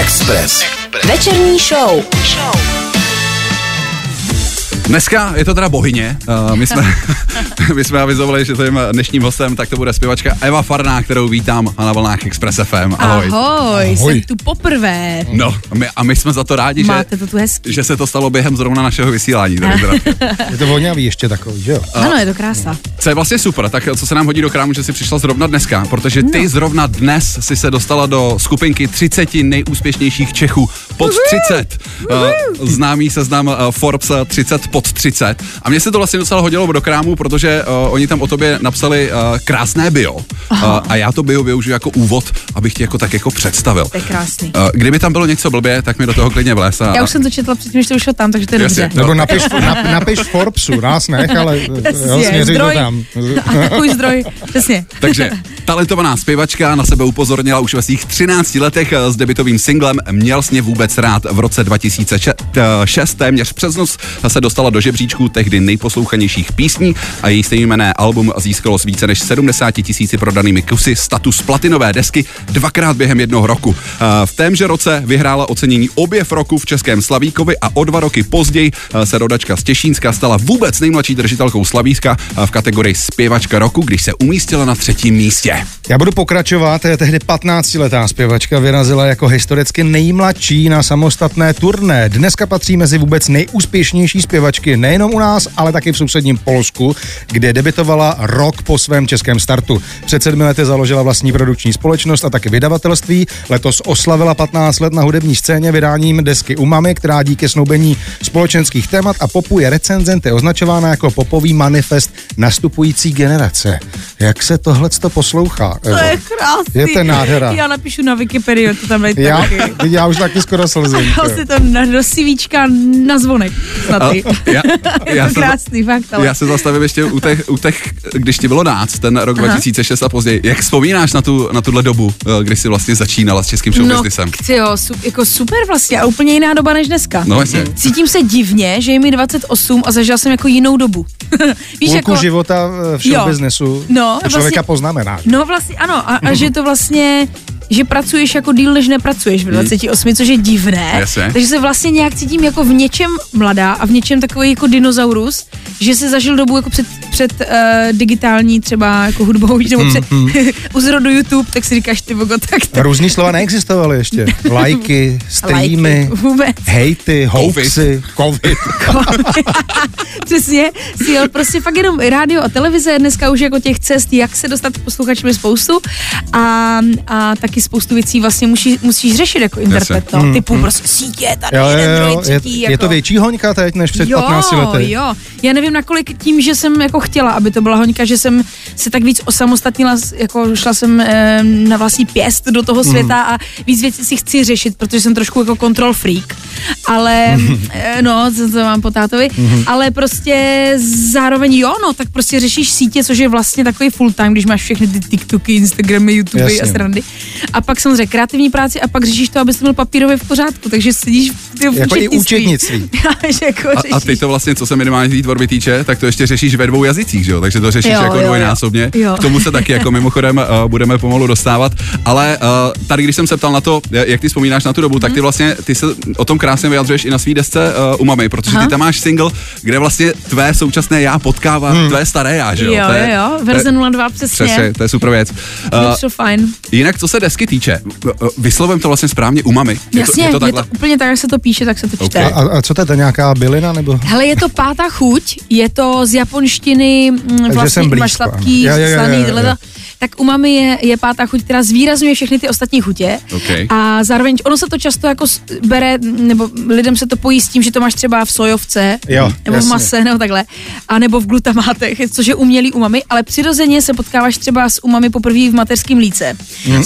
Express. Večerní show. Dneska je to teda bohyně. Uh, my, jsme, my jsme avizovali, že tím dnešním hostem tak to bude zpěvačka Eva Farná, kterou vítám na vlnách Express FM. Ahoj. Ahoj, Ahoj. jsem tu poprvé. No, my, a my jsme za to rádi, Máte že, to tu hezky. že se to stalo během zrovna našeho vysílání. Tady teda. Je to voňavý ještě takový, že jo? Ano, je to krása. Co je vlastně super, tak co se nám hodí do krámu, že jsi přišla zrovna dneska, protože ty No. zrovna dnes si se dostala do skupinky 30 nejúspěšnějších Čechů pod 30. Uh, známý seznam Forbes 30 pod 30. A mně se to vlastně docela hodilo do krámu, protože uh, oni tam o tobě napsali uh, krásné bio. Uh, a já to bio využiju jako úvod, abych tě jako tak jako představil. To je krásný. Uh, kdyby tam bylo něco blbě, tak mi do toho klidně vles. A, Já už jsem to četla předtím, než to vyšlo tam, takže to je Jasně. dobře. Nebo napiš, nap, napiš Forbesu, nás nech, ale jo, směřuj to zdroj. tam. Takový zdroj, přesně. Takže talentovaná zpěvačka na sebe upozornila už ve svých 13 letech s debitovým singlem Měl mě vůbec rád v roce 2006. Téměř přes noc se dostala do žebříčku tehdy nejposlouchanějších písní a její stejnojmenné album získalo s více než 70 tisíci prodanými kusy status platinové desky dvakrát během jednoho roku. V témže roce vyhrála ocenění objev roku v Českém Slavíkovi a o dva roky později se rodačka z Těšínska stala vůbec nejmladší držitelkou Slavíska v kategorii zpěvačka roku, když se umístila na třetím místě. Já budu pokračovat. Tehdy 15-letá zpěvačka vyrazila jako historicky nejmladší na samostatné turné. Dneska patří mezi vůbec nejúspěšnější zpěvačky nejenom u nás, ale taky v sousedním Polsku, kde debitovala rok po svém českém startu. Před sedmi lety založila vlastní produkční společnost a taky vydavatelství. Letos oslavila 15 let na hudební scéně vydáním desky Umami, která díky snoubení společenských témat a popu je recenzenty označována jako popový manifest nastupující generace. Jak se tohle to poslouchá? To je krásný. Je to nádhera. Já napíšu na Wikipedii, to tam dejte Já, taky. já už taky skoro slzím. Dal si to na, do CVčka na zvonek. Snad. Já, Je já, to se, krásný, fakt, ale. já se zastavím ještě u těch, u těch, když ti bylo náct, ten rok Aha. 2006 a později. Jak vzpomínáš na, tu, na tuhle dobu, eh, kdy jsi vlastně začínala s českým No, showbiznesem? chci jo, su, jako super vlastně a úplně jiná doba než dneska. No, jasně. Cítím se divně, že je mi 28 a zažila jsem jako jinou dobu. Víš, Půlku jako, života eh, v Jo. showbiznesu No, to člověka vlastně- poznamená. No vlastně ano, a, a že to vlastně že pracuješ jako díl, než nepracuješ v 28, což je divné. Jasně. Takže se vlastně nějak cítím jako v něčem mladá a v něčem takový jako dinozaurus, že se zažil dobu jako před, před uh, digitální třeba jako hudbou, nebo před u zrodu YouTube, tak si říkáš ty vogo, tak to Různý slova neexistovaly ještě. Lajky, streamy, Lajky, vůbec. hejty, hoaxy, covid. Přesně, si jel prostě fakt jenom rádio a televize, dneska už jako těch cest, jak se dostat k posluchačům je spoustu a, a taky spoustu věcí vlastně musí, musíš řešit jako interpret, no, typu prostě sítě, tady Jo, jo, jeden, jo, druhý, je, třetí, je jako. to větší hoňka teď než před jo, 15 lety. Jo, já nevím nakolik tím, že jsem jako chtěla, aby to byla hoňka, že jsem se tak víc osamostatnila, jako šla jsem eh, na vlastní pěst do toho Mhm. světa a víc věcí si chci řešit, protože jsem trošku jako control freak, ale eh, no, co to mám po tátovi, Mhm. ale prostě zároveň jo, no, tak prostě řešíš sítě, což je vlastně takový full time, když máš všechny ty TikToky, Instagramy, YouTube Jasně. a srandy. A pak samozřejmě kreativní práci a pak řešíš to, abys to byl papírově v pořádku, takže sedíš ty Jako i účetnictví. jako A, a ty řešíš. to vlastně, co se minimálně té tvorby týče, tak to ještě řešíš ve dvou jazycích, že jo? Takže to řešíš Jo, jako jo, dvojnásobně. Jo. K tomu se taky jako mimochodem uh, budeme pomalu dostávat. Ale uh, tady, když jsem se ptal na to, jak ty vzpomínáš na tu dobu, tak ty vlastně ty se o tom krásně vyjadřuješ i na svý desce uh, Umami, protože Aha. ty tam máš single, kde vlastně tvé současné já potkává Hmm. tvé staré já, že jo? Jo, To je- jo, verze 02 přesně. Přesně, to je super věc. Je Uh, to fajn. jinak, co se desky týče, uh, vyslovím to vlastně správně umami. Je Jasně, to, je to je to úplně tak, jak se to píše, tak se to čte. Ok. A, a co to je, to nějaká bylina nebo? Hele, je to pátá chuť, je to z japonštiny, vlastně jsem blízko, máš sladký, slaný, Tak umami je, je pátá chuť, která zvýrazňuje všechny ty ostatní chutě. Ok. A zároveň ono se to často jako bere, nebo lidem se to pojí s tím, že to máš třeba v sojovce, Jo, nebo jasně. v mase, nebo takhle, a nebo v glutamátech, což je umělý umami, ale přirozeně se potkáváš třeba s umami poprvé v mateřském líce.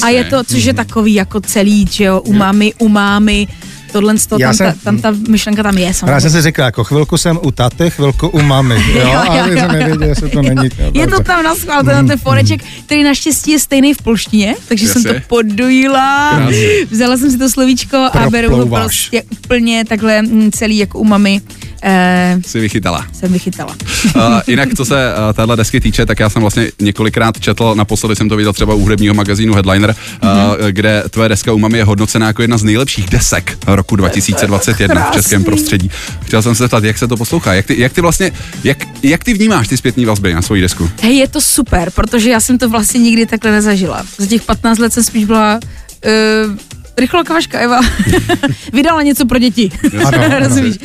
A je to, což je takový jako celý, že jo, umami, umámy, tohle, to, Já tam, jsem- ta, tam ta myšlenka tam je Já samozřejmě. jsem si řekl, jako chvilku jsem u taty, chvilku u mamy. Jo, Jo, ale jo, jsem jo, nevěděl, jestli to není. Jo, Je to tam na schvál, ten, ten foreček, který naštěstí je stejný v polštině, takže jsem to podojila. Krásně. Vzala jsem si to slovíčko a beru ho prostě úplně takhle mm, celý jako umami eh, Si vychytala. jsem vychytala. Uh, jinak, co se uh, téhle desky týče, tak já jsem vlastně několikrát četl, naposledy jsem to viděl třeba u hudebního magazínu Headliner, uh, Mhm. kde tvoje deska u Mami je hodnocena jako jedna z nejlepších desek roku 2021 v českém prostředí. Chtěl jsem se zeptat, jak se to poslouchá, jak ty, jak ty vlastně, jak, jak ty vnímáš ty zpětné vazby na svoji desku? Hej, je to super, protože já jsem to vlastně nikdy takhle nezažila. Za těch 15 let jsem spíš byla uh, rychlokávačka Eva. Vydala něco pro děti. Ano, ano. Rozumíš?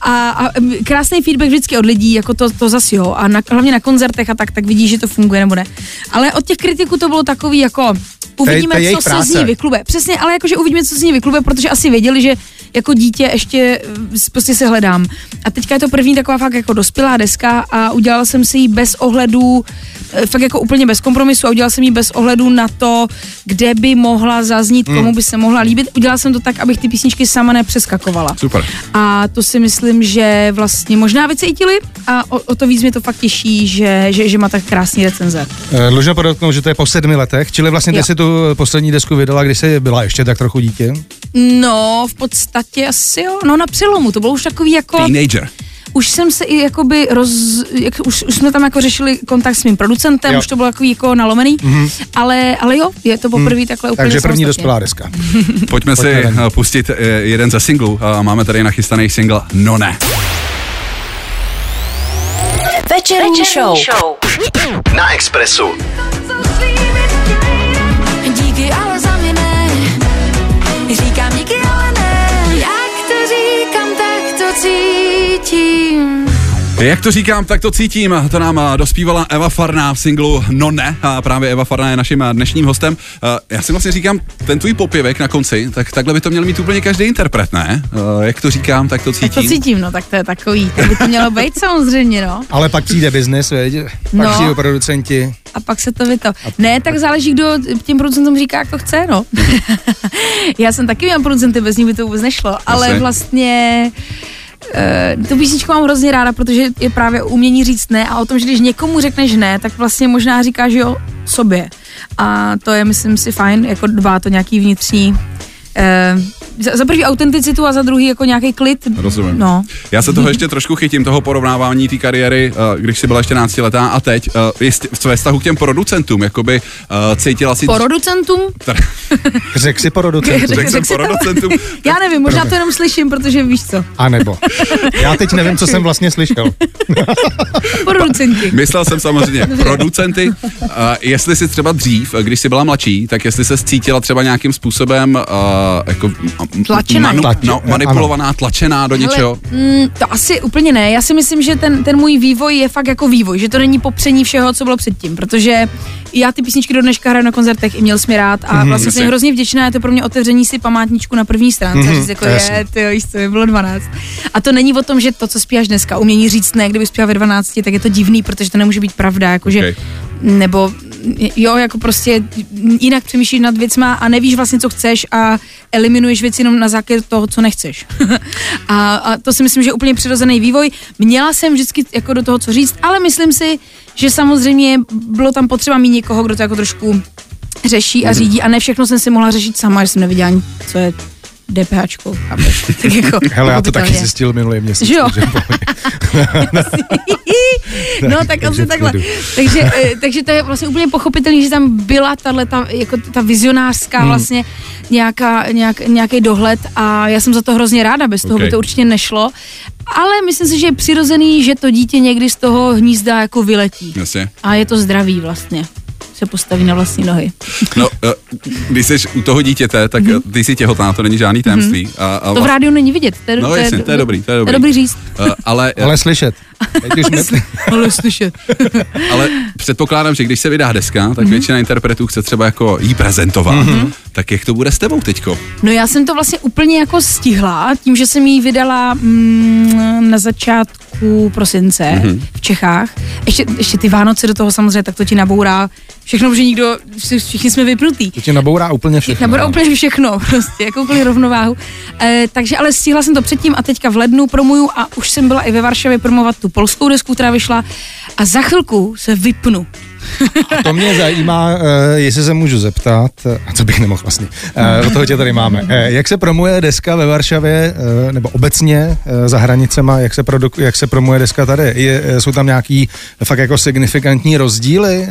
A, a krásný feedback vždycky od lidí, jako to, to zas jo. A na, hlavně na koncertech a tak, tak vidíš, že to funguje nebo ne. Ale od těch kritiků to bylo takový jako uvidíme, to co se práce. z ní vyklube. Přesně, ale jakože uvidíme, co z ní vyklube, protože asi věděli, že jako dítě ještě prostě se hledám. A teďka je to první taková fakt jako dospělá deska a udělala jsem si ji bez ohledu, eh, fakt jako úplně bez kompromisu a udělala jsem ji bez ohledu na to, kde by mohla zaznít, Hmm. komu by se mohla líbit. Udělala jsem to tak, abych ty písničky sama nepřeskakovala. Super. A to si myslím, že vlastně možná vycítili a o, o to víc mě to fakt těší, že, že, že má tak krásný recenze. Eh, Dlužno podotknout, že to je po sedmi letech, čili vlastně ty Jo. si tu poslední desku vydala, když jsi byla ještě tak trochu dítě. No, v podstatě asi jo, no na přelomu, to bylo už takový jako... Teenager. Už jsem se i jakoby roz, jak, už, už jsme tam jako řešili kontakt s mým producentem, Jo. už to bylo takový jako nalomený, mm-hmm. ale, ale jo, je to poprvé mm. takhle úplně Takže první dospělá deska. Pojďme si Pojďme na ní. eh, pustit eh, jeden ze singlů. Máme tady nachystaný single No ne. Večerní show. Na Expressu. Díky, ale za mě ne. Říkám díky, ale ne. Jak to říkám, tak to cítím. Jak to říkám, tak to cítím. To nám eh, dospívala Eva Farná v singlu No ne. A právě Eva Farná je naším eh, dnešním hostem. Eh, Já si vlastně říkám, ten tvůj popěvek na konci, tak takhle by to měl mít úplně každý interpret, ne? Eh, Jak to říkám, tak to Tak cítím. to cítím, no, tak to je takový, tak by to mělo být samozřejmě, no. Ale pak přijde biznis, veď? Pak No. přijdou producenti. A pak se to vyto. Ne, tak záleží, kdo těm producentům říká, jak to chce, no. Já jsem taky měla producenty, bez ní by to vůbec nešlo, ale vlastně Uh, tu písničku mám hrozně ráda, protože je právě umění říct ne a o tom, že když někomu řekneš ne, tak vlastně možná říkáš jo sobě. A to je, myslím si, fajn, jako dbá to nějaký vnitřní uh, za, za prvý autenticitu a za druhý jako nějaký klid. Rozumím. No. Já se toho ještě trošku chytím, toho porovnávání té kariéry, eh, když jsi byla 14 letá a teď, eh, jestli- v své vztahu k těm producentům, jakoby eh, cítila si... Producentům? Řek si producentů. Řekl Řekl to? producentům. Já nevím, možná to jenom slyším, protože víš co. A nebo. Já teď nevím, co jsem vlastně slyšel. Producenti. Myslel jsem samozřejmě producenty. Uh, jestli si třeba dřív, když jsi byla mladší, tak jestli se cítila třeba nějakým způsobem uh, jako Tlačená. Tlače- no, manipulovaná, tlačená do něčeho. Hele, mm, to asi úplně ne. Já si myslím, že ten, ten můj vývoj je fakt jako vývoj, že to není popření všeho, co bylo předtím, protože já ty písničky do dneška hraju na koncertech i měl jsem je rád a Mhm, vlastně jsem jasně. hrozně vděčná, je to pro mě otevření si památničku na první stránce, mm-hmm, říct jako jasně. je, ty jo, víš co, je bylo 12. A to není o tom, že to, co zpíváš dneska, umění říct ne, kdyby zpíval ve 12, tak je to divný, protože to nemůže být pravda, jakože Okay. nebo jo, jako prostě jinak přemýšlíš nad věcma a nevíš vlastně, co chceš a eliminuješ věci jenom na základě toho, co nechceš. a, a to si myslím, že je úplně přirozený vývoj. Měla jsem vždycky jako do toho, co říct, ale myslím si, že samozřejmě bylo tam potřeba mít někoho, kdo to jako trošku řeší a řídí a ne všechno jsem si mohla řešit sama, že jsem nevěděla, ani, co je Chápeš? Tak jako, Hele, já to taky pochopitelně. zjistil minulý měsíc. Že jo? no tak takže asi takhle. Takže, eh, takže to je vlastně úplně pochopitelné, že tam byla tahle ta, jako ta vizionářská Hmm. vlastně nějaká, nějak, nějaký dohled a já jsem za to hrozně ráda, bez toho Ok. by to určitě nešlo. Ale myslím si, že je přirozený, že to dítě někdy z toho hnízda jako vyletí. Jasně. A je to zdravý vlastně. Se postaví na vlastní nohy. No, eh, když jsi u toho dítěte, tak mm-hmm. ty jsi těhotná, to není žádný tajemství. A, a To v rádiu není vidět. To je, No jasně, to je dobrý, to je To dobrý. je dobrý říct. Eh, ale, Ale slyšet. Ale slyšet. ale předpokládám, že když se vydá deska, tak většina interpretů chce třeba jako jí prezentovat. Tak jak to bude s tebou teďko? No já jsem to vlastně úplně jako stihla, tím, že jsem ji vydala mm, na začátku prosince mm-hmm. v Čechách. Ještě, ještě ty Vánoce do toho samozřejmě, tak to ti nabourá všechno, protože nikdo, všichni jsme vypnutí. to tě nabourá úplně všechno. Nabourá úplně všechno, prostě, jakoukoliv rovnováhu. E, takže ale stihla jsem to předtím a teďka v lednu promuju a už jsem byla i ve Varšavě promovat tu polskou desku, která vyšla a za chvilku se vypnu. A to mě zajímá, eh, jestli se můžu zeptat, a co bych nemohl vlastně, eh, od toho tě tady máme. Eh, Jak se promuje deska ve Varšavě, nebo obecně za hranicema, jak se, produku, jak se promuje deska tady? Je, jsou tam nějaký fakt jako signifikantní rozdíly,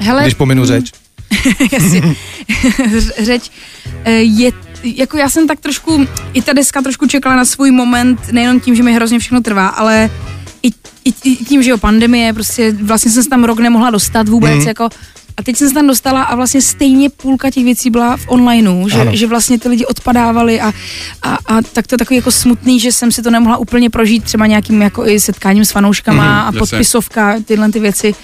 Hele, když pominu řeč? Jasně. Řeč eh, je jako já jsem tak trošku, i ta deska trošku čekala na svůj moment, nejenom tím, že mi hrozně všechno trvá, ale i, i, i tím, že jo, pandemie, prostě vlastně jsem se tam rok nemohla dostat vůbec, mm. jako a teď jsem se tam dostala a vlastně stejně půlka těch věcí byla v onlineu, že, Ano. že vlastně ty lidi odpadávali a, a, a tak to je takový jako smutný, že jsem si to nemohla úplně prožít třeba nějakým jako i setkáním s fanouškama Mhm, a jasně. podpisovka, tyhle ty věci.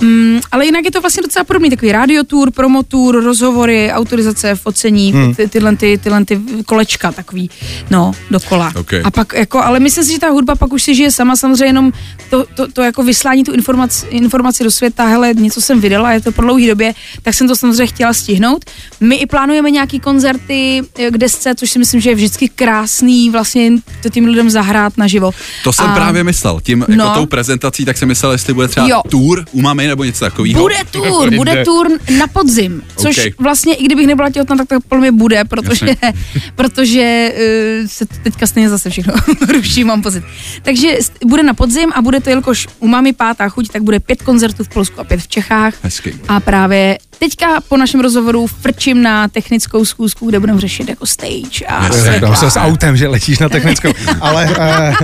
Mm, ale jinak je to vlastně docela podobný, takový radiotour, promotour, rozhovory, autorizace, focení, Hmm. ty, tyhle, ty, tyhle ty kolečka takový, no, dokola. Ok. A pak jako, ale myslím si, že ta hudba pak už si žije sama, samozřejmě jenom to, to, to jako vyslání tu informaci, informaci do světa, hele, něco jsem vydala, je to po dlouhé době, tak jsem to samozřejmě chtěla stihnout. My i plánujeme nějaký koncerty eh, k desce, což si myslím, že je vždycky krásný vlastně to tím lidem zahrát naživo. To jsem A právě myslel. Tím No. jako tou prezentací, tak jsem myslel, jestli bude třeba Jo. tour u mamy nebo něco takového. Bude tour, bude tour na podzim, což Ok. vlastně, i kdybych nebyla těhotná, tak to podle mě bude, protože, protože uh, se teďka stejně zase všechno ruší, mám pocit. Takže bude na podzim a bude to, jelikož u mami pátá chuť, tak bude pět koncertů v Polsku a pět v Čechách. Hezky. A právě teďka po našem rozhovoru frčím na technickou schůzku, kde budeme řešit jako stage a Jasně. Řekl se s autem, že letíš na technickou, ale, eh,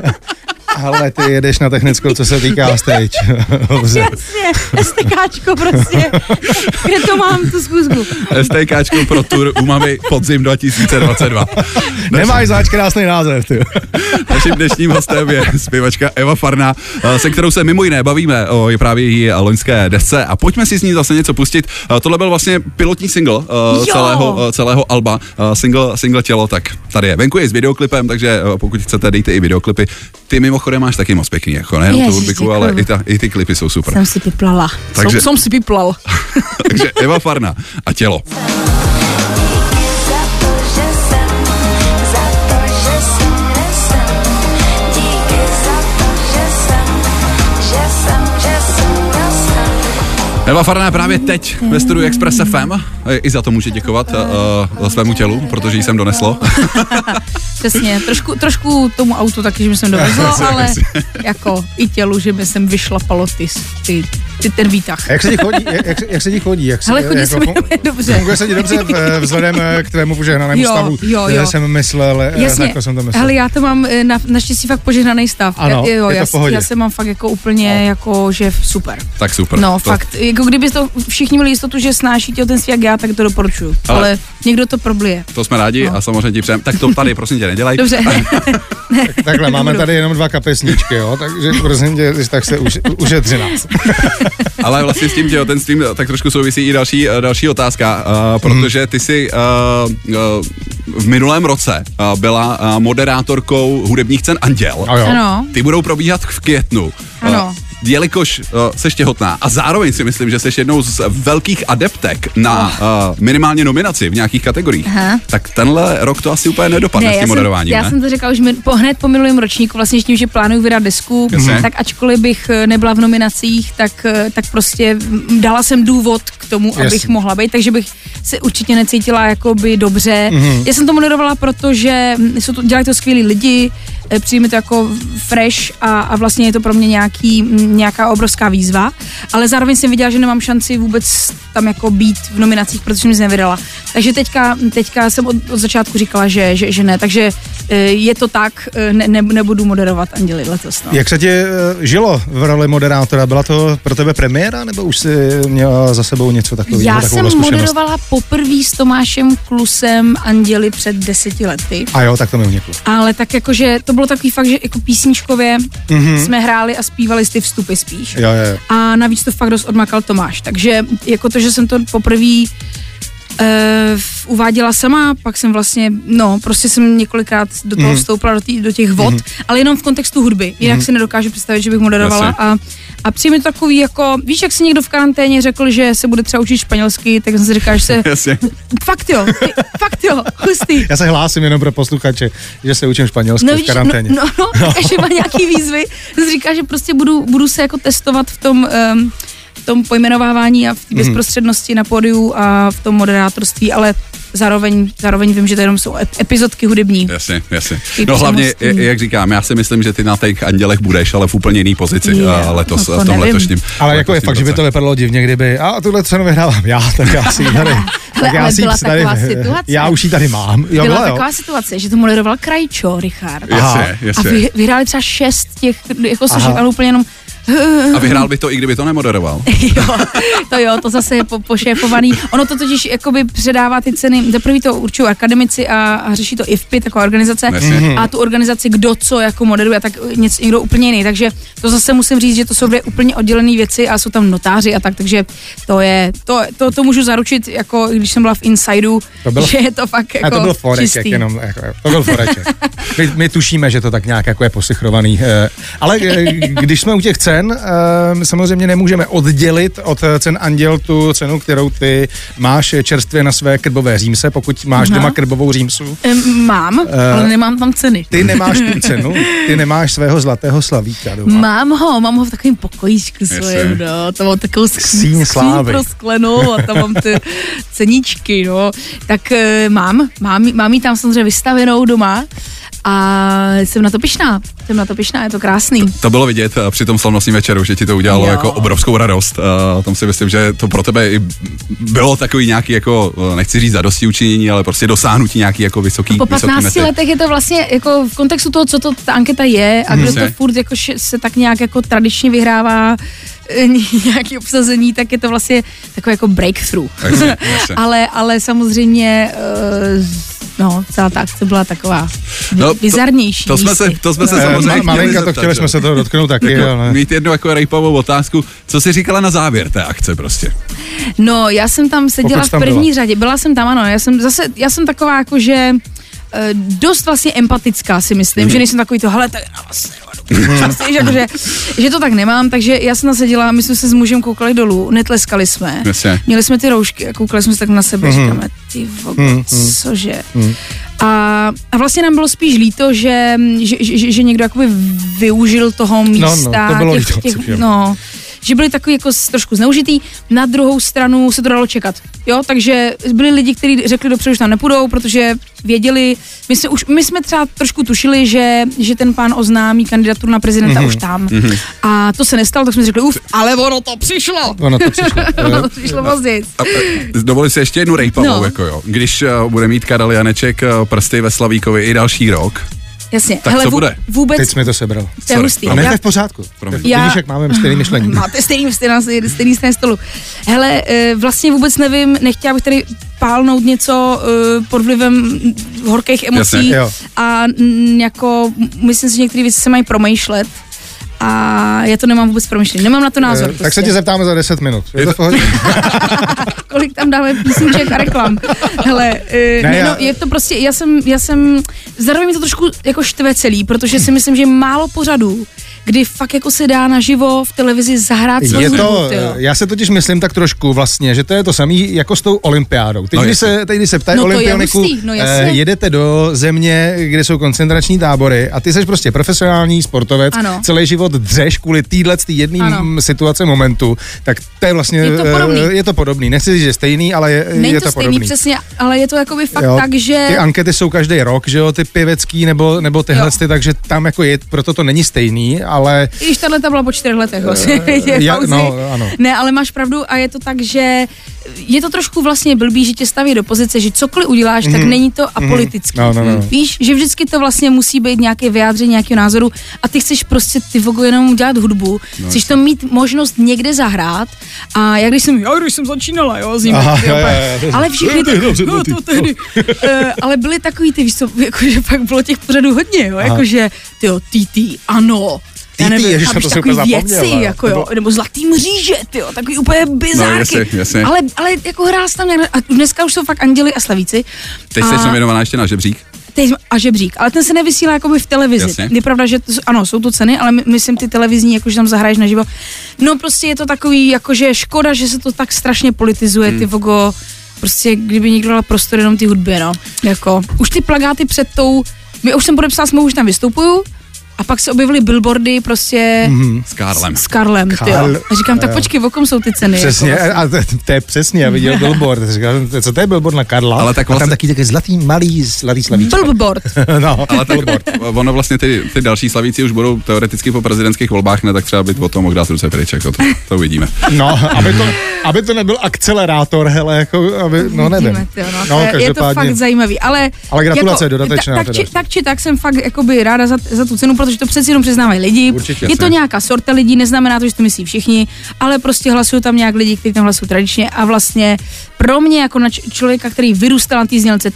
ale ty jedeš na technickou, co se týká stage. Dobře. Jasně, STKčko prostě. Kde to mám, tu schůzku? STKčko pro tour u mamy podzim 2022. Nemáš zač krásný název, ty. Naším dnešním hostem je zpěvačka Eva Farna, eh, se kterou se mimo jiné bavíme o je právě její loňské desce a pojďme si z ní zase něco pustit. Eh, Tohle byl vlastně pilotní single Jo. celého, uh, celého alba, single, single Tělo, tak tady je. Venku je s videoklipem, takže pokud chcete, dejte i videoklipy. Ty mimochodem máš taky moc pěkný, jako nejenom tu hudbiku, ale i, ta, i ty klipy jsou super. Jsem si piplala. Takže- Jsem, jsem si piplal. takže Eva Farna a Tělo. Eva Farná právě teď ve studiu Express FM. I za to může děkovat uh, svému tělu, protože jí jsem doneslo. Přesně, trošku, trošku tomu autu taky, že mi jsem dovezlo, ale jako i tělu, že mi jsem vyšlapalo ty, ty, ty ten výtah. Jak se ti chodí? Jak, jak, jak se ti chodí? Jak se, Hele, chodí jako, se mi fun- dobře. Funguje se ti dobře v- vzhledem eh, k tvému požehnanému Jo, stavu? jo, Eh, jo. Jsem myslel, eh, Jasně, takhle jsem to myslel. hele, já to mám eh, na, naštěstí fakt požehnaný stav. Ano, já, jo, je to já, já se mám fakt jako úplně jako, že super. tak super. No, to, fakt, jako kdyby to všichni měli jistotu, že snáší těhotenství jak já, tak to doporučuju. Ale- Ale, ale někdo to problije. To jsme rádi No. a samozřejmě ti přejem. Tak to tady prosím tě nedělej. Dobře. Takhle, máme tady jenom dva kapesníčky, jo, takže prosím tě, tak se už, ušetři nás. Ale vlastně s tím těhotenstvím tak trošku souvisí i další, eh, další otázka, uh, protože ty jsi uh, uh, v minulém roce uh, byla uh, moderátorkou hudebních cen Anděl. Ano. Ty budou probíhat v květnu. Ano. Jelikož uh, seš těhotná a zároveň si myslím, že seš jednou z velkých adeptek na uh, minimálně nominaci v nějakých kategoriích, Aha. tak tenhle rok to asi úplně nedopadne s já tím jsem, moderováním, já ne? jsem to řekla už mi, po, hned po minulém ročníku, vlastně s tím, že plánuju vydat desku, Jasně. tak ačkoliv bych eh, nebyla v nominacích, tak, tak prostě dala jsem důvod k tomu, Jasně. abych mohla být, takže bych se určitě necítila jakoby dobře. Mhm. Já jsem to moderovala, protože mm, jsou to, dělají to skvělí lidi, eh, přijde mi to jako fresh a, a vlastně je to pro mě nějaký, nějaká obrovská výzva, ale zároveň jsem viděla, že nemám šanci vůbec tam jako být v nominacích, protože jsem nic nevydala. Takže teďka, teďka jsem od, od začátku říkala, že, že, že ne, takže je to tak, eh, ne, ne, nebudu moderovat Anděli letos. No. Jak se ti eh, žilo v roli moderátora? Byla to pro tebe premiéra, nebo už jsi měla za sebou něco takového? Já jsem zkušenost? moderovala poprvé s Tomášem Klusem Anděli před deseti lety. A jo, tak to mi uniklo. Ale tak jakože to bylo takový fakt, že jako písničkově Mhm. mm-hmm. jsme hráli a zpívali ty vstupy spíš. Jo, jo. A navíc to fakt dost odmakal Tomáš. Takže jako to, že jsem to poprvé Uh, uváděla sama, pak jsem vlastně, no, prostě jsem několikrát do toho Mhm. vstoupila do, tý, do těch vod, ale jenom v kontextu hudby. Jinak si nedokážu představit, že bych moderovala. Jasně. A, a přijde mi to takový, jako, víš, jak si někdo v karanténě řekl, že se bude třeba učit španělsky, tak jsem si říkala, že se, Jasně. fakt jo, ty- fakt jo, hustý. Já se hlásím jenom pro posluchače, že se učím španělsky v víš, karanténě. No, no, no. až má nějaký výzvy, jsem si říká, že prostě budu, budu se jako testovat v tom, um, v v tom pojmenovávání a v té bezprostřednosti na pódiu a v tom moderátorství, ale zároveň, zároveň vím, že to jenom jsou ep- epizodky hudební. Jasně, jasně. No hlavně, jak říkám, já si myslím, že ty na těch andělech budeš, ale v úplně jiný pozici Jo, a letos, no to v tom nevím. letošním. Ale jako je fakt, že by to vypadalo divně, kdyby, a tuhle cenu vyhrávám já, tak já si ji tady, tak já ale si byla tady, taková situace. já už ji tady mám. Jo, Byla byla, jo. taková situace, že to moderoval Krajčo, Richard. Aha. Jasně, A jasně. vy, vyhráli třeba šest těch, jako ale úplně jenom A vyhrál by to, i kdyby to nemoderoval. jo, to jo, to zase je po, pošéfovaný. Ono to totiž jakoby předává ty ceny, za prvý to určují akademici a, a řeší to IFPI, taková organizace, Jasně. a tu organizaci kdo co jako moderuje, tak něco, někdo úplně jiný. Takže to zase musím říct, že to jsou dvě úplně oddělené věci a jsou tam notáři a tak, takže to je, to, to, to můžu zaručit, jako když jsem byla v Insideu, To bylo- že je to fakt jako A to byl foreček, čistý. jenom, jako, to byl foreček. My, my tušíme, že to tak nějak jako je posichrovaný. eh, Ale eh, když jsme u těch cen, eh, samozřejmě nemůžeme oddělit od eh, cen Anděl tu cenu, kterou ty máš čerstvě na své krbové římse, pokud máš Aha. doma krbovou římsu. Mám, Eh, ale nemám tam ceny. Ty nemáš tu cenu, ty nemáš svého zlatého slavíka doma. Mám ho, mám ho v takovém pokojíčku svém, no, to mám takovou sk- Síň slávy. pro sklenou a tam mám ty ceníčky, no. Tak eh, mám, mám, mám ji tam samozřejmě vystavenou doma a jsem na to pišná, jsem na to pišná, je to krásný. To bylo vidět eh, při tom slavnostním večeru, že ti to udělalo Jo. jako obrovskou radost. A tam si myslím, že to pro tebe i bylo takový nějaký jako, eh, nechci říct zadosti učinění, ale prostě dosáhnutí nějaký jako vysoký, Po vysoký 15 mety. letech je to vlastně jako v kontextu toho, co to ta anketa je a kdo to Jasně. furt jako se tak nějak jako tradičně vyhrává eh, nějaký obsazení, tak je to vlastně takové jako breakthrough. Jasně. ale, ale samozřejmě uh, no, celá ta akce byla taková No, no, to- bizarnější. To jsme se, to jsme se samozřejmě ma- chtěli Malinka to chtěli že? jsme se toho dotknout taky, Jako ale... Mít jednu jako rejpovou otázku. Co jsi říkala na závěr té akce prostě? No, já jsem tam seděla v první byla. řadě, byla jsem tam, ano, já jsem zase, já jsem taková jako, že dost vlastně empatická si myslím, Mhm. že nejsem takový to, hele, tak já vás nervadu. Prostě, že, jako, že, že to tak nemám, takže já jsem seděla, my jsme se s mužem koukali dolů, netleskali jsme, Jasně. měli jsme ty roušky a koukali jsme se tak na sebe, Mhm. říkáme, ty vogo, cože. A, a vlastně nám bylo spíš líto, že, že, že, že někdo jakoby využil toho místa. to bylo těch, líto, těch, je. no, že byli takový jako trošku zneužitý. Na druhou stranu se to dalo čekat. Jo, takže byli lidi, kteří řekli dopředu, že tam nepůjdou, protože věděli, my jsme, už, my jsme třeba trošku tušili, že, že ten pán oznámí kandidaturu na prezidenta Mhm. mm-hmm. už tam. Mm-hmm. A to se nestalo, tak jsme řekli, uf, ale ono to přišlo. Ono to přišlo. ono to přišlo později. Dovolím si ještě jednu rejpavou, No. jako jo. Když uh, bude mít Karel Janeček uh, prsty ve Slavíkovi i další rok, Jasně. Tak co bude? Vůbec, Teď jsi mi to sebral. to je hustý. A ne, to je v pořádku. Promiň. Já... Vidíš, jak máme stejný myšlení. Máte stejný, stejný, stejný, stejný stejný stolu. Hele, eh, vlastně vůbec nevím, nechtěla bych tady pálnout něco eh, pod vlivem horkých emocí Jasně, a jako myslím si, že některé věci se mají promýšlet a já to nemám vůbec promyšlený. Nemám na to názor. Eh, Tak se prostě. tě zeptáme za 10 minut. Je to? Kolik tam dáme písniček a reklam. Hele, Ne, ne, ne, já- no, je to prostě, já jsem, já jsem, zároveň mi to trošku jako štve celý, protože si myslím, že málo pořadů, kdy fakt jako se dá naživo v televizi zahrát svou Je hudbu, to, já se totiž myslím tak trošku vlastně, že to je to samý jako s tou olympiádou. Teď, No, když, se, teď když se ptají No, to je olympioniku, hustý, no, jasně. eh, jedete do země, kde jsou koncentrační tábory a ty jsi prostě profesionální sportovec, Ano. celý život dřeš kvůli týhle jedné Ano. situace momentu, tak to je vlastně, Je to eh, podobný. je to podobný. Nechci říct, že stejný, ale je, Není je to, to, stejný podobný. přesně, ale je to jakoby fakt Jo, tak, že... Ty ankety jsou každý rok, že jo, ty pěvecký nebo, nebo tyhle, Jo. ty, takže tam jako je, proto to není stejný, ale I když tahle ta byla po čtyřech letech vlastně. je já- pauzy. no, ano. Ne, ale máš pravdu a je to tak, že je to trošku vlastně blbý, že tě staví do pozice, že cokoliv uděláš, tak není to apolitický. No, no, no. Víš, že vždycky to vlastně musí být nějaké vyjádření nějakého názoru a ty chceš prostě ty vogo jenom dělat hudbu, no, chceš to mít možnost někde zahrát a jak když jsem, já když jsem začínala, jo, ty jo. ale všichni, ty, no, to tehdy, Eh, ale byly takový ty, víš co, jakože fakt bylo těch pořadů hodně, jo, jakože, ty jo, TT, ano, TT, nevím, ježiš, to jsem takový úplně věci, jako jo, nebo zlatý mříže, ty jo, takový úplně bizárky. No, jasně, jasně. Ale, ale jako hrál jsi tam nějak, a dneska už jsou fakt anděli a slavíci. teď jsi nominovaná ještě na žebřík. Teď, a žebřík, ale ten se nevysílá jakoby v televizi. Jasně. Je pravda, že to, ano, jsou to ceny, ale my, myslím ty televizní, jakože tam zahraješ naživo. No prostě je to takový, jakože škoda, že se to tak strašně politizuje, Hmm. ty vogo, prostě kdyby někdo dal prostor jenom ty hudbě, no. Jako, už ty plagáty před tou, my už jsem podepsala smlouvu, že tam vystupuju, A pak se objevily billboardy prostě Mhm. S Karlem. s Karlem, ty jo. Karl- A říkám, tak počkej, v kom jsou ty ceny? Přesně, Jako, a to, to je přesně, já viděl billboard, říkal, co to je billboard na Karla? Ale tak a tam vlastně- taky taky zlatý malý zlatý slavíčko. Billboard. no, Ale tak ono vlastně ty, ty další slavíci už budou teoreticky po prezidentských volbách, ne, tak třeba by o tom mohl dát ruce pryč, jako to, to uvidíme. no, aby to, aby to nebyl akcelerátor, hele, jako, aby, no nevím. Vidíme, tyjo, no, No, je, je to fakt zajímavý, ale... Ale gratulace, dodatečná Tak, tak, či, tak či tak jsem fakt jakoby ráda za, za tu cenu, protože to přeci jenom přiznávají lidi. Určitě, je to nějaká sorta lidí, neznamená to, že to myslí všichni, ale prostě hlasují tam nějak lidi, kteří tam hlasují tradičně a vlastně pro mě jako na č- člověka, který vyrůstal na té znělce,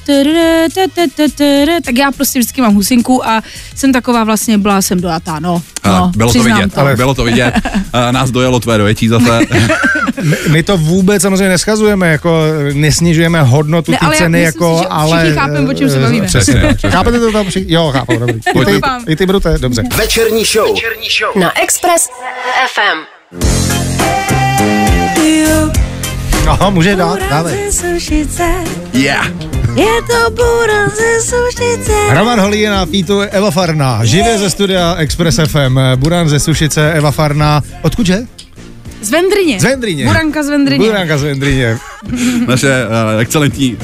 tak já prostě vždycky mám husinku a jsem taková vlastně, byla jsem dojatá, no. No bylo to vidět, to. ale bylo to vidět. Nás dojelo tvé dojetí zase. My, my to vůbec samozřejmě neschazujeme, jako nesnižujeme hodnotu Ne, té ale já ceny, myslím jako, si, že ale... všichni chápeme, o čem se eh, bavíme. Přesně. Přesně, přesně. Chápete to tam všichni? Jo, chápu, dobrý. I ty, i ty budete, dobře. Večerní show. Večerní show. Na Express FM. No, může dát, dávej. Yeah. Je to buran ze sušice. Roman Holý je na featu Eva Farna, živě ze studia Express FM, Buran ze Sušice, Eva Farna, odkudže? Z Vendryně. Z Vendryně. Buranka z Vendryně. Buranka z Vendryně. Naše uh, excelentní,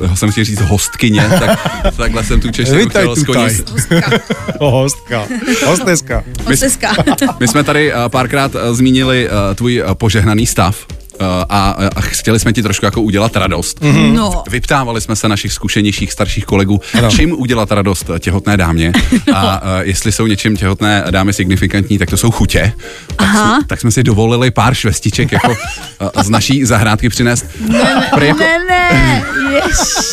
uh, jsem chtěl říct hostkyně, tak takhle jsem tu češtinu Vítaj chtěl tutaj. skonit. Hostka. Hosteska. Osteska. My jsme tady uh, párkrát uh, zmínili uh, tvůj uh, požehnaný stav. Uh, a, a chtěli jsme ti trošku jako udělat radost. Mm-hmm. No. Vyptávali jsme se našich zkušenějších starších kolegů, ano. čím udělat radost těhotné dámě. A uh, jestli jsou něčím těhotné dámy signifikantní, tak to jsou chutě. Tak, Aha. jsme, tak jsme si dovolili pár švestiček jako uh, z naší zahrádky přinést. Prý jako, Ne, ne,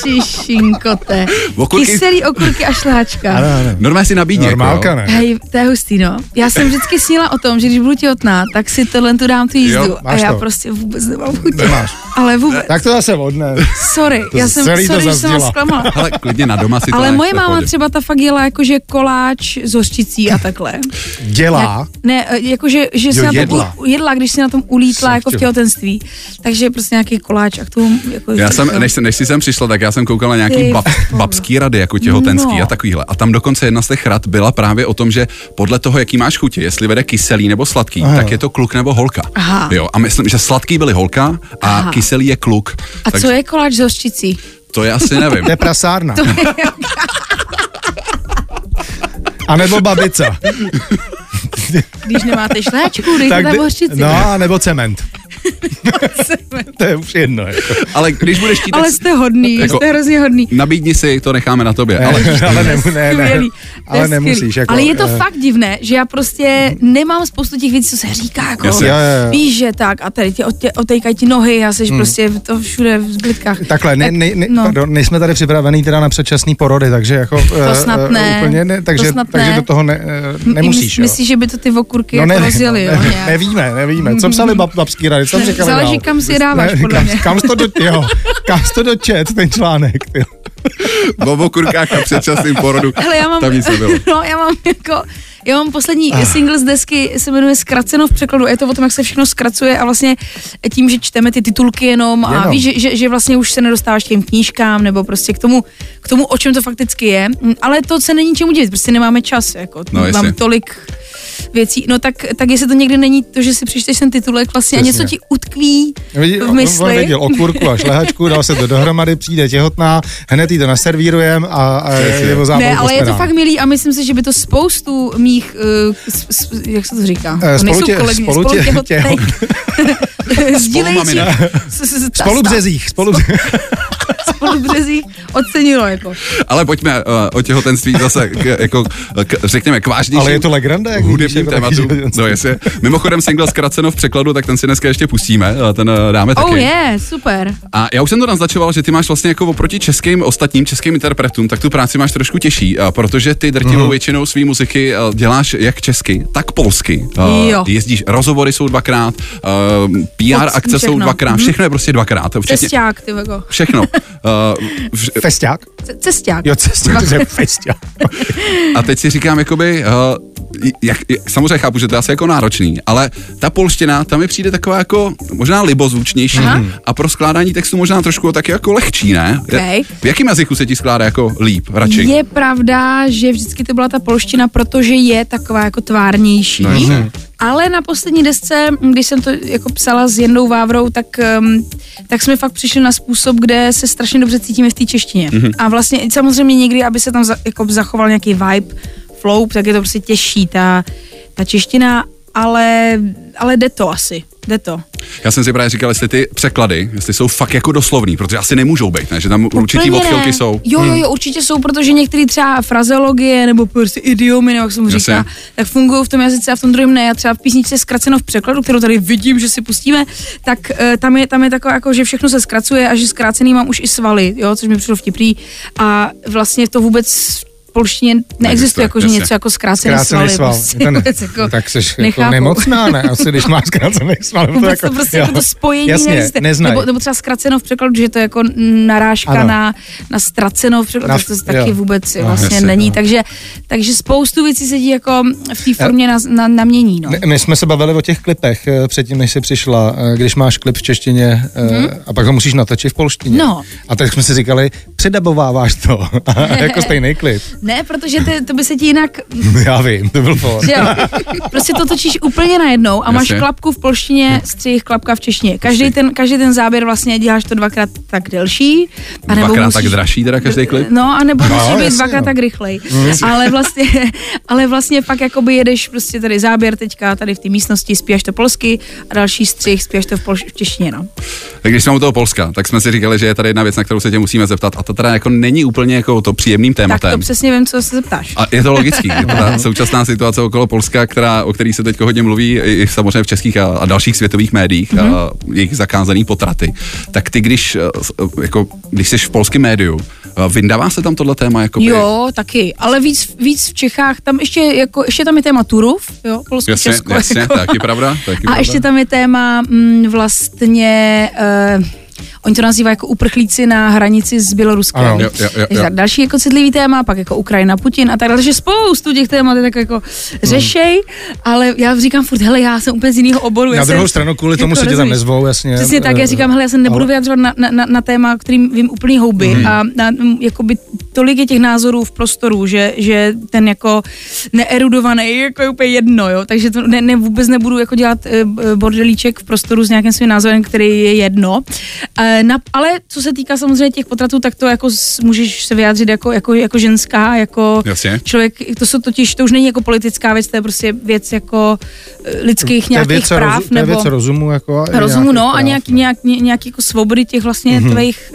ježišinkote. Okurky- Kyselý okurky a šlehačka. Ano, ano. normálně si nabídni. Normálka jako, ne. Hej, to je hustý, no. Já jsem vždycky snila o tom, že když budu těhotná, tak si tohle tu dám tu jízdu. Jo, a já to. prostě vůbec nemám chuť. Nemáš. Ale vůbec. Tak to zase odne. Sorry, já jsem, celý to sorry, že jsem vás zklamala. Ale klidně na doma si to Ale moje máma pohodě. třeba ta fakt jela jakože koláč s hořčicí a takhle. Dělá. Ne, eh, jakože že Jo, na tom jedla. U, jedla, když si na tom ulítla Jsem jako v těhotenství. Takže prostě nějaký koláč a k tomu jako Já jsem, než, než si sem přišla, tak já jsem koukal na nějaký bab, babský rady, jako těhotenský No. a takovýhle. A tam dokonce jedna z těch rad byla právě o tom, že podle toho, jaký máš chutě, jestli vede kyselý nebo sladký, Aha. tak je to kluk nebo holka. Aha. Jo, a myslím, že sladký byly holka a Aha. kyselý je kluk. A tak co je koláč s hořčicí? To je asi nevím. To je prasárna. A nebo babica. Když nemáte šléčku, dejte tam hořčici. no, nebo cement. To je už jedno. Jako. Ale když budeš chtít, Ale jste hodný, Jako- jste hrozně hodný. nabídni si, to necháme na tobě. Ale ale, ne, ne, ne, ale je nemusíš. Jako, ale je to eh, fakt divné, že já prostě nemám spoustu těch věcí, co se říká, jako Jasně. Jo, jo, jo. víš, že tak a tady tě otejkají ti nohy a jsi prostě to všude v zblitkách. Takhle, ne, ne, ne, no. pardon, nejsme tady připravený teda na předčasný porody, takže jako... To snad ne. Úplně ne, takže, To snad takže ne. do toho ne, eh, nemusíš, myslíš, že by to ty okurky jako nevím, rozjeli, ne, nevíme, nevíme. Co psali bab, babský rady, Ne, říkali záleží, kam si dáváš, podle kam, mě. kam, jsi to do, jo, kam jsi to dočet, ten článek, ty. o okurkách a předčasným porodu, Hele, já mám, tam nic nebylo. no, já mám jako, já mám poslední ah. single z desky, se jmenuje Zkraceno v překladu. Je to o tom, jak se všechno zkracuje a vlastně tím, že čteme ty titulky jenom a Jenom. víš, že, že, že, vlastně už se nedostáváš k těm knížkám nebo prostě k tomu, k tomu, o čem to fakticky je. Mm, Ale to se není čemu divit, prostě nemáme čas. Jako, No, mám tolik věcí. No tak, tak jestli to někdy není to, že si přečteš ten titulek vlastně a Přesně. něco ti utkví Vidí, v on, on mysli. viděl okurku a šlehačku, dal se to dohromady, přijde těhotná, hned jí to naservírujem a, a je o zábavu Ne, ale je to fakt milý a myslím si, že by to spoustu mých, uh, s, s, jak se to říká? Eh, To nejsou spolutě- kolegyně, spolutě- spolutěhotnej. Sdílející Spolumamina. s- s- s- Spolubřezích, spolu... spolubřezích ocenilo, jako. Ale pojďme uh, o těhotenství zase, k, jako, k, řekněme, k vážnějším Ale je to legranda, jak hudebním tématu. No jasně. Mimochodem single zkraceno v překladu, tak ten si dneska ještě pustíme, a ten eh, dáme taky. Oh je, super. A já už jsem to naznačoval, že ty máš vlastně jako oproti českým ostatním českým interpretům, tak tu práci máš trošku těžší, a protože ty drtivou Mhm. většinou svý muziky děláš jak česky, tak polsky. Jo. Jezdíš, rozhovory jsou dvakrát, PR Pod- akce jsou všechno. dvakrát, Mhm. všechno je prostě dvakrát. Včetně, Cesták, ty jako. všechno. Festiák? C- Cesták. Jo, cesták, to je festiák. a teď si říkám, jakoby, uh, jak, samozřejmě chápu, že to je asi jako náročný, ale ta polština, tam mi přijde taková jako možná libozvučnější Aha. a pro skládání textu možná trošku taky jako lehčí, ne? Okay. V jakém jazyku se ti skládá jako líp, radši? Je pravda, že vždycky to byla ta polština, protože je taková jako tvárnější. No jasně. ale na poslední desce, když jsem to jako psala s Jendou Vávrou, tak, um, tak jsme fakt přišli na způsob, kde se strašně dobře cítíme v té češtině. Mhm. Mm-hmm. A vlastně samozřejmě někdy, aby se tam za, jako zachoval nějaký vibe, flow, tak je to prostě těžší ta, ta čeština, ale, ale jde to asi, jde to. Já jsem si právě říkal, jestli ty překlady, jestli jsou fakt jako doslovný, protože asi nemůžou být, ne? že tam určitý Úplně odchylky ne. jsou. Jo, jo, jo, určitě jsou, protože některý třeba frazeologie nebo prostě idiomy, nebo jak se mu Jasně. říká, tak fungují v tom jazyce a v tom druhém ne. Já třeba v písničce zkraceno v překladu, kterou tady vidím, že si pustíme, tak uh, tam je, tam je takové, jako, že všechno se zkracuje a že zkrácený mám už i svaly, jo, což mi přišlo vtipný. A vlastně to vůbec polštině Neexistuje, jako, že něco jako zkrácený, Zkrácený sval. Prostě, To ne- jako tak jsi jako nemocná, ne? Asi když máš zkrácený sval. Vůbec to prostě jako to spojení Jasně, neexistuje. neznají. Nebo, nebo třeba zkraceno v překladu, že to je jako narážka Ano. na, na ztraceno v překladu, Na- to taky jo. vůbec No, vlastně jasně, není. no. Takže, takže spoustu věcí se jako v té formě na, na, namění. No. My, my jsme se bavili o těch klipech eh, předtím, než jsi přišla, eh, když máš klip v češtině mm-hmm. a pak ho musíš natočit v polštině. No. A tak jsme si říkali, předabováváš to jako stejný klip. Ne, protože ty, to by se ti jinak, Já vím, to byl for. prostě to točíš úplně najednou a máš Jasně. klapku v polštině, střih, klapka v češtině. Každý ten, každý ten záběr vlastně děláš to dvakrát tak delší. A nebo Dvakrát musíš, tak dražší teda každý klip? No, a nebo No, musí být dvakrát no. tak rychlej. Ale vlastně, ale vlastně fakt jakoby jedeš prostě tady záběr teďka tady v té místnosti, spíš to polsky a další střih, spíš to v, polš- v češtině, no. Tak když jsme u toho Polska, tak jsme si říkali, že je tady jedna věc, na kterou se tě musíme zeptat. A to teda jako není úplně jako to příjemným Tak tématem. to přesně vím, co se zeptáš. A je to logický. Je to ta současná situace okolo Polska, která, o který se teď hodně mluví i samozřejmě v českých a, a dalších světových médiích, Mhm. mm-hmm. a jejich zakázaný potraty. Tak ty, když, s- eh, jako, když jsi v polském médiu, eh, vyndává se tam tohle téma? Jakoby, Jo, taky, ale víc, víc v Čechách, tam ještě, jako, ještě tam je téma Turów, jo, Polsko, Jasně, Česko. jasně, jako. taky pravda. Taky A pravda. ještě tam je téma mm, vlastně, uh, oni to nazývají jako uprchlíci na hranici s Běloruskem. Ano. Jo, jo, jo, jo. další jako citlivý téma, pak jako Ukrajina, Putin a tak dále, takže spoustu těch témat je tak jako řešej, ale já říkám furt, hele, já jsem úplně z jiného oboru. Na jsem- druhou stranu, kvůli tomu jako se tě tam nezvou, jasně. Přesně tak, já říkám, hele, já se nebudu ale- vyjadřovat na, na, na, na téma, kterým vím úplný houby Mhm. a na, jakoby tolik je těch názorů v prostoru, že, že ten jako neerudovaný jako je úplně jedno, jo, takže to ne, ne, vůbec nebudu jako dělat eh, bordelíček v prostoru s nějakým svým názorem, který je jedno. Eh, na, ale co se týká samozřejmě těch potratů, tak to jako s- můžeš se vyjádřit jako, jako, jako ženská, jako Jasně. člověk, to jsou totiž, to už není jako politická věc, to je prostě věc jako eh, lidských nějakých věc práv, rozu- to je nebo... věc rozumu. Jako, a Rozumu, no, a práv, nějak, no. nějak, ně- nějaký jako svobody těch vlastně Mhm. mm-hmm. tvých...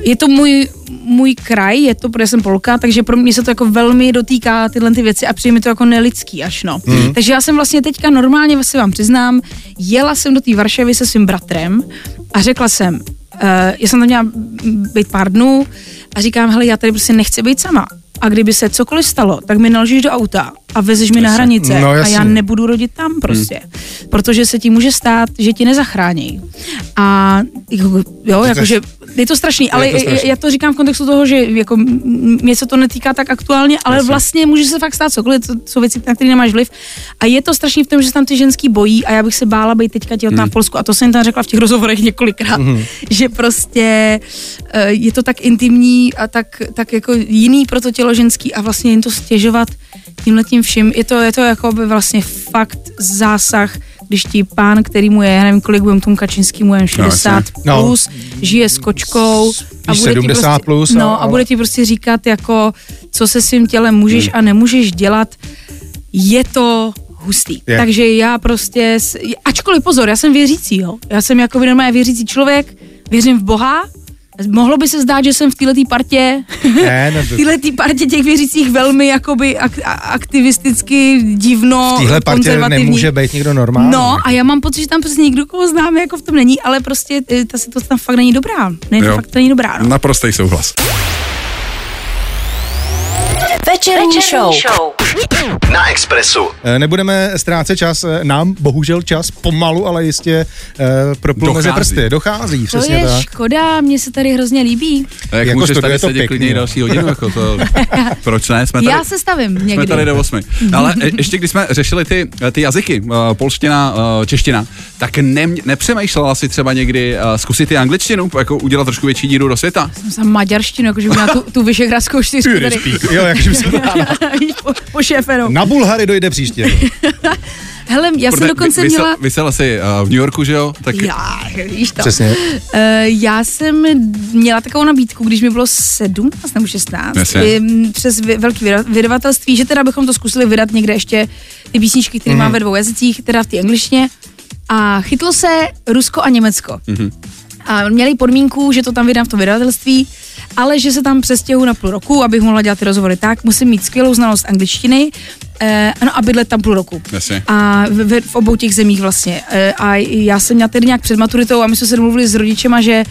Je to můj, můj kraj, je to, protože jsem Polka, takže pro mě se to jako velmi dotýká tyhle ty věci a přijde mi to jako nelidský až no. Mm. Takže já jsem vlastně teďka normálně, si vám přiznám, jela jsem do té Varšavy se svým bratrem a řekla jsem, uh, já jsem tam měla být pár dnů a říkám, hele, já tady prostě nechci být sama. A kdyby se cokoliv stalo, tak mi naložíš do auta a vezeš mi na hranice No, a já nebudu rodit tam prostě. Hmm. Protože se ti může stát, že ti nezachrání. A jako, jo, jakože je to strašný, ale to strašný. já to říkám v kontextu toho, že jako mě se to netýká tak aktuálně, ale Jasně. vlastně může se fakt stát cokoliv, to jsou věci, na které nemáš vliv. A je to strašný v tom, že se tam ty ženský bojí a já bych se bála být teďka těhotná Hmm. v Polsku a to jsem tam řekla v těch rozhovorech několikrát, že prostě eh, je to tak intimní a tak, tak jako jiný pro to tělo ženský a vlastně jim to stěžovat tímhle vším. Je to, je to jako by vlastně fakt zásah, když ti pán, který mu je, já nevím, kolik budem tomu Kačinskýmu, jen 60 No. plus, žije s kočkou. Spíš 70 prostě, plus, No, ale- a bude ti prostě říkat, jako, co se svým tělem můžeš Hmm. a nemůžeš dělat. Je to hustý. Je. Takže já prostě, ačkoliv pozor, já jsem věřící, jo. Já jsem jako normálně věřící člověk, věřím v Boha, Mohlo by se zdát, že jsem v této partě, Ne, ne, v této partě těch věřících velmi jakoby ak- aktivisticky, divno, v téhle partě konzervativní. nemůže být nikdo normální. No a já mám pocit, že tam přesně nikdo, koho známe, jako v tom není, ale prostě eh, ta situace tam fakt není dobrá. Ne, to Jo. fakt není dobrá, no. Naprostý souhlas. Večerní show. Na Expressu. Eh, Nebudeme ztrácet čas, eh, nám bohužel čas pomalu, ale jistě uh, proplul mezi Dochází. prsty. Dochází, To přesně je tak. škoda, mně se tady hrozně líbí. A jak Jako můžeš tady je to sedět klidně další hodinu, jako to, proč ne, jsme tady, Já se stavím jsme někdy. tady do osmi. Ale e- ještě když jsme řešili ty, ty jazyky, uh, polština, čeština, tak ne, nepřemýšlela si třeba někdy uh, zkusit i angličtinu, jako udělat trošku větší díru do světa? Jsem maďarštinu, jakože měla tu, tu vyšehradskou čtyřku tady. Jo, jakže se Víš, po, po šéfe, no. Na Bulhary dojde příště. Hele, já jsem dokonce vy- vysel- měla... Vysela si uh, v New Yorku, že jo? Tak Já, víš to. Přesně. Uh, já jsem měla takovou nabídku, když mi bylo 17 nebo 16, Jasně. přes vy- velký vyda- vydavatelství, že teda bychom to zkusili vydat někde ještě ty písničky, které mm. mám ve dvou jazycích, teda v té angličtině. A chytlo se Rusko a Německo. Mm. A měli podmínku, že to tam vydám v tom vydavatelství, ale že se tam přestěhu na půl roku, abych mohla dělat ty rozhovory tak, musím mít skvělou znalost angličtiny, eh, ano, a bydlet tam půl roku. Jasně. A v, v, v obou těch zemích vlastně. Eh, A já jsem měla tedy nějak před maturitou a my jsme se domluvili s rodičema, že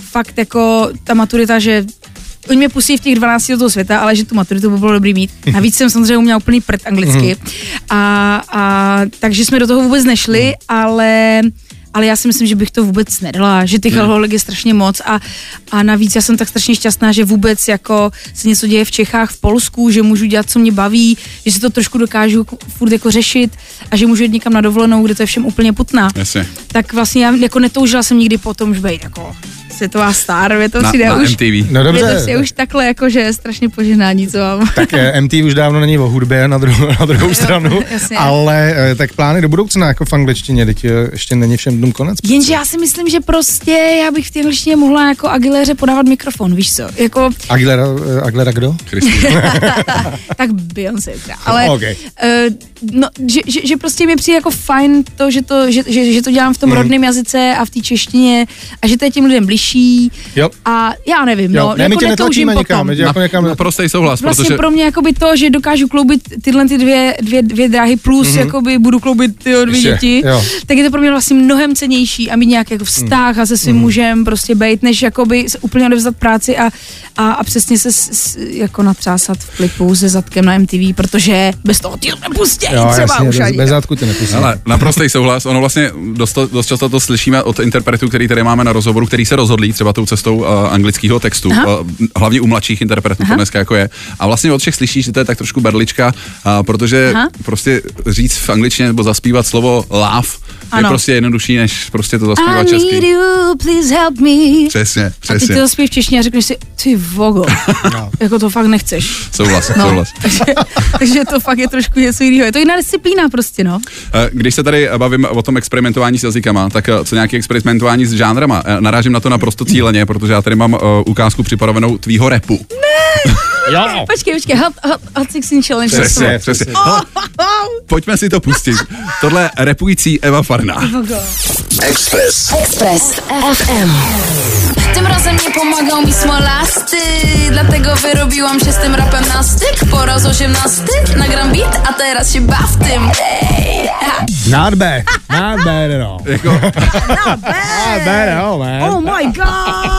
fakt jako ta maturita, že Oni mě pustí v těch 12 do toho světa, ale že tu maturitu by bylo dobrý mít. Navíc jsem samozřejmě uměla úplný prd anglicky. A, a takže jsme do toho vůbec nešli, ale ale já si myslím, že bych to vůbec nedala, že těch alkoholik je strašně moc a, a navíc já jsem tak strašně šťastná, že vůbec jako se něco děje v Čechách, v Polsku, že můžu dělat, co mě baví, že si to trošku dokážu jako furt jako řešit a že můžu jít někam na dovolenou, kde to je všem úplně putná. Jasně. Tak vlastně já jako netoužila jsem nikdy potom, že být jako světová star, mě to na, přijde na už, MTV. No mě to dobře. přijde už takhle jako, že je strašně požehnání, co mám. Tak eh, MT už dávno není o hudbě na druhou, na druhou stranu, jasně. ale eh, tak plány do budoucna jako v angličtině, teď eh, ještě není všem dnům konec. Jenže já si myslím, že prostě já bych v té angličtině mohla jako Aguiléře podávat mikrofon, víš co? Jako, Aguilera, Aguilera kdo? Tak Beyoncé. Ale Ok. uh, no, že, že, že, prostě mi přijde jako fajn to, že to, že, že, že to dělám v tom Mhm. rodném jazyce a v té češtině a že to je těm lidem bližší. Jo. A já nevím, Jo, no, ne, my jako tě netlačíme potom. nikam, my tě jako někam... Naprostý souhlas, Vlastně protože pro mě jakoby to, že dokážu kloubit tyhle ty dvě, dvě, dvě dráhy plus, mm-hmm. jakoby budu kloubit ty dvě Ještě, děti, jo. tak je to pro mě vlastně mnohem cenější a mít nějaký jako vztah a se svým mužem prostě bejt, než jakoby se úplně odevzdat práci a, a, a přesně se s, s, jako natřásat v klipu se zadkem na MTV, protože bez toho ty nepustí Jo, třeba jasně, už bez, ani. bez zátku tě nepustím. Ale naprostý souhlas. Ono vlastně dost, dost často to slyšíme od interpretů, který tady máme na rozhovoru, který se rozhodlí třeba tou cestou uh, anglického textu, Aha. uh, hlavně u mladších interpretů, to dneska jako je. A vlastně od všech slyšíš, že to je tak trošku berlička, uh, protože Aha. prostě říct v angličtině nebo zaspívat slovo love je Ano. prostě jednodušší, než prostě to I zaspívat need česky. you, please help me. Přesně, A ty přesně. to zaspíš v češtině a řekneš si, ty vogo, No. jako to fakt nechceš. Souhlas, No, souhlas. takže, takže to fakt je trošku něco jiného. Je to jiná disciplína prostě, no. Eh, Když se tady bavím o tom experimentování s jazykama, tak eh, co nějaké experimentování s žánrama? Eh, Narážím na to naprosto cíleně, protože já tady mám uh, ukázku připravenou tvýho repu. Jo. Počkej, počkej, Hot, hot, hot 16 Challenge. Přesně, přesně. Hele, Pojďme si to pustit. Tohle repující Eva Farná. Express. Express FM. Tym razem nie pomagał mi smolasty Dlatego wyrobiłam się z tym rapem na styk Po raz osiemnasty nagram beat, a teraz się baw tym Ej, ha. Not bad, not bad at all. Jako, Not bad at all, man. Oh my god!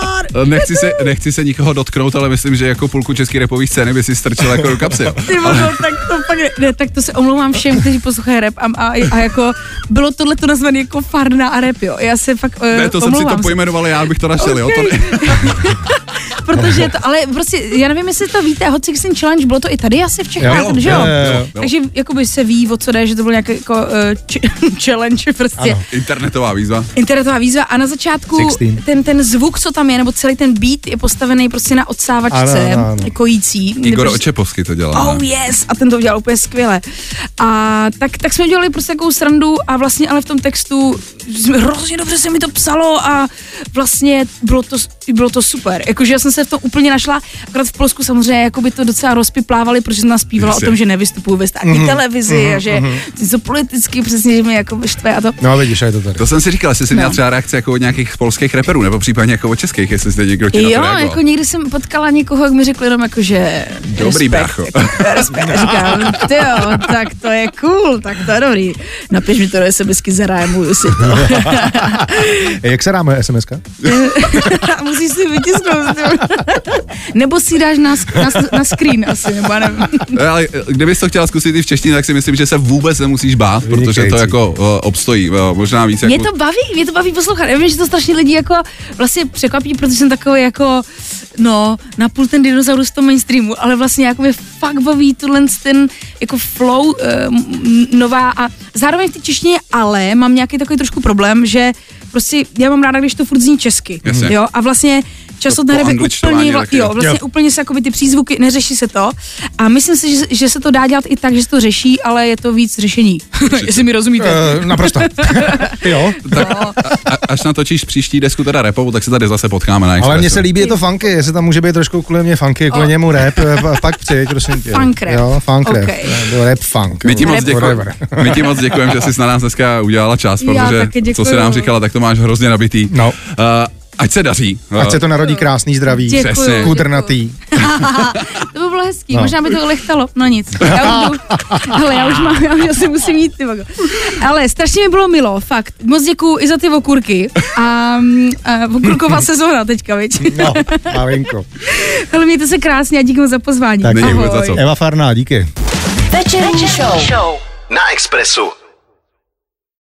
Nechci, se, nechci se nikoho dotknout, ale myslím, že jako půlku české repové scény by si strčil jako do kapsy. Ty vogo, tak to fakt, ne, ne, tak to se omlouvám všem, kteří poslouchají rap a, a, a jako bylo tohle to nazvané jako farna a rap, jo. Já se fakt uh, Ne, to jsem si to pojmenoval, já bych to našel, jo. To ne, Protože to, ale prostě, já nevím, jestli to víte, Hot 16 Challenge, bylo to i tady asi v Čechách, Jo, že jo, jo? jo, jo. Takže jakoby se ví, o co jde, že to byl nějaký jako uh, ch- challenge prostě. Ano. internetová výzva. Internetová výzva a na začátku 16. ten, ten zvuk, co tam je, nebo celý ten beat je postavený prostě na odsávačce Ano, ano, ano. kojící. Igor Nebo- Očepovský to dělá. Oh yes, a ten to udělal úplně skvěle. A tak, tak jsme dělali prostě takovou srandu a vlastně ale v tom textu jsme- hrozně dobře se mi to psalo a vlastně bylo to, bylo to super. Jakože já jsem se v tom úplně našla, akorát v Polsku samozřejmě jako by to docela rozpiplávali, protože jsem zpívala Jasně. o tom, že nevystupuju ve státní mm-hmm, televizi a že něco politicky přesně, že mi jako štve a to. No vidíš, a je to tady. To jsem si říkal, jestli jsi měl třeba reakce jako od nějakých polských reperů, nebo případně jako od českých, jestli jestli někdo ti na Jo, reagoval. jako někdy jsem potkala někoho, jak mi řekl jenom jako, že Dobrý brácho. respekt, jako, respekt. Říkám, ty jo, tak to je cool, tak to je dobrý. Napiš mi to do SMSky, zarámuju si to. Jak se rámuje SMSka? Musíš si vytisknout. Nebo si dáš na, sk- na, na screen asi, nebo já nevím. Ale eh, kdybys to chtěla zkusit i v češtině, tak si myslím, že se vůbec nemusíš bát, protože to Vynikající. jako uh, obstojí. Uh, možná víc Mě jako... to baví, mě to baví poslouchat. Já vím, že to strašně lidi jako vlastně překvapí, protože jsem takový jako, no, napůl ten dinosaurus toho mainstreamu, ale vlastně jako mě fakt baví tuhle ten jako flow uh, nová a zároveň v té češtině, ale mám nějaký takový trošku problém, že prostě já mám ráda, když to furt zní česky. Jasně. Jo, a vlastně často To to poangličtování úplně, vla, jo, vlastně Jo. úplně se jakoby ty přízvuky, neřeší se to. A myslím si, že, že se to dá dělat i tak, že se to řeší, ale je to víc řešení. Jestli mi rozumíte. Uh, naprosto. jo. Tak, a, a, až natočíš příští desku teda repovou, tak se tady zase potkáme na Ale Expressu. mně se líbí, je to funky, jestli tam může být trošku kvůli mě funky, kvůli O. němu rap, eh, pa- pak přijď, prosím tě. Funk rap. Jo, funk rap. Okay. Rap funk. My ti moc Rap děkujeme, whatever. my ti moc děkujeme, že jsi na nás dneska udělala čas, protože co jsi nám říkala, tak to máš hrozně nabitý. No. Uh, ať se daří. Ať se to narodí krásný zdraví, Děkuju. Kudrnatý. to by bylo hezký, No. no. možná by to lechtalo, no nic. Já už jdu, ale já už mám, já už asi musím jít, ty vago. Ale strašně mi bylo milo, fakt. Moc děkuju i za ty okurky. A, mm, a okurková sezóna teďka, viď? No, malinko. Ale mějte se krásně a díky moc za pozvání. Tak. Ahoj. za co. Eva Farná, díky. Večerní show. Na Expressu.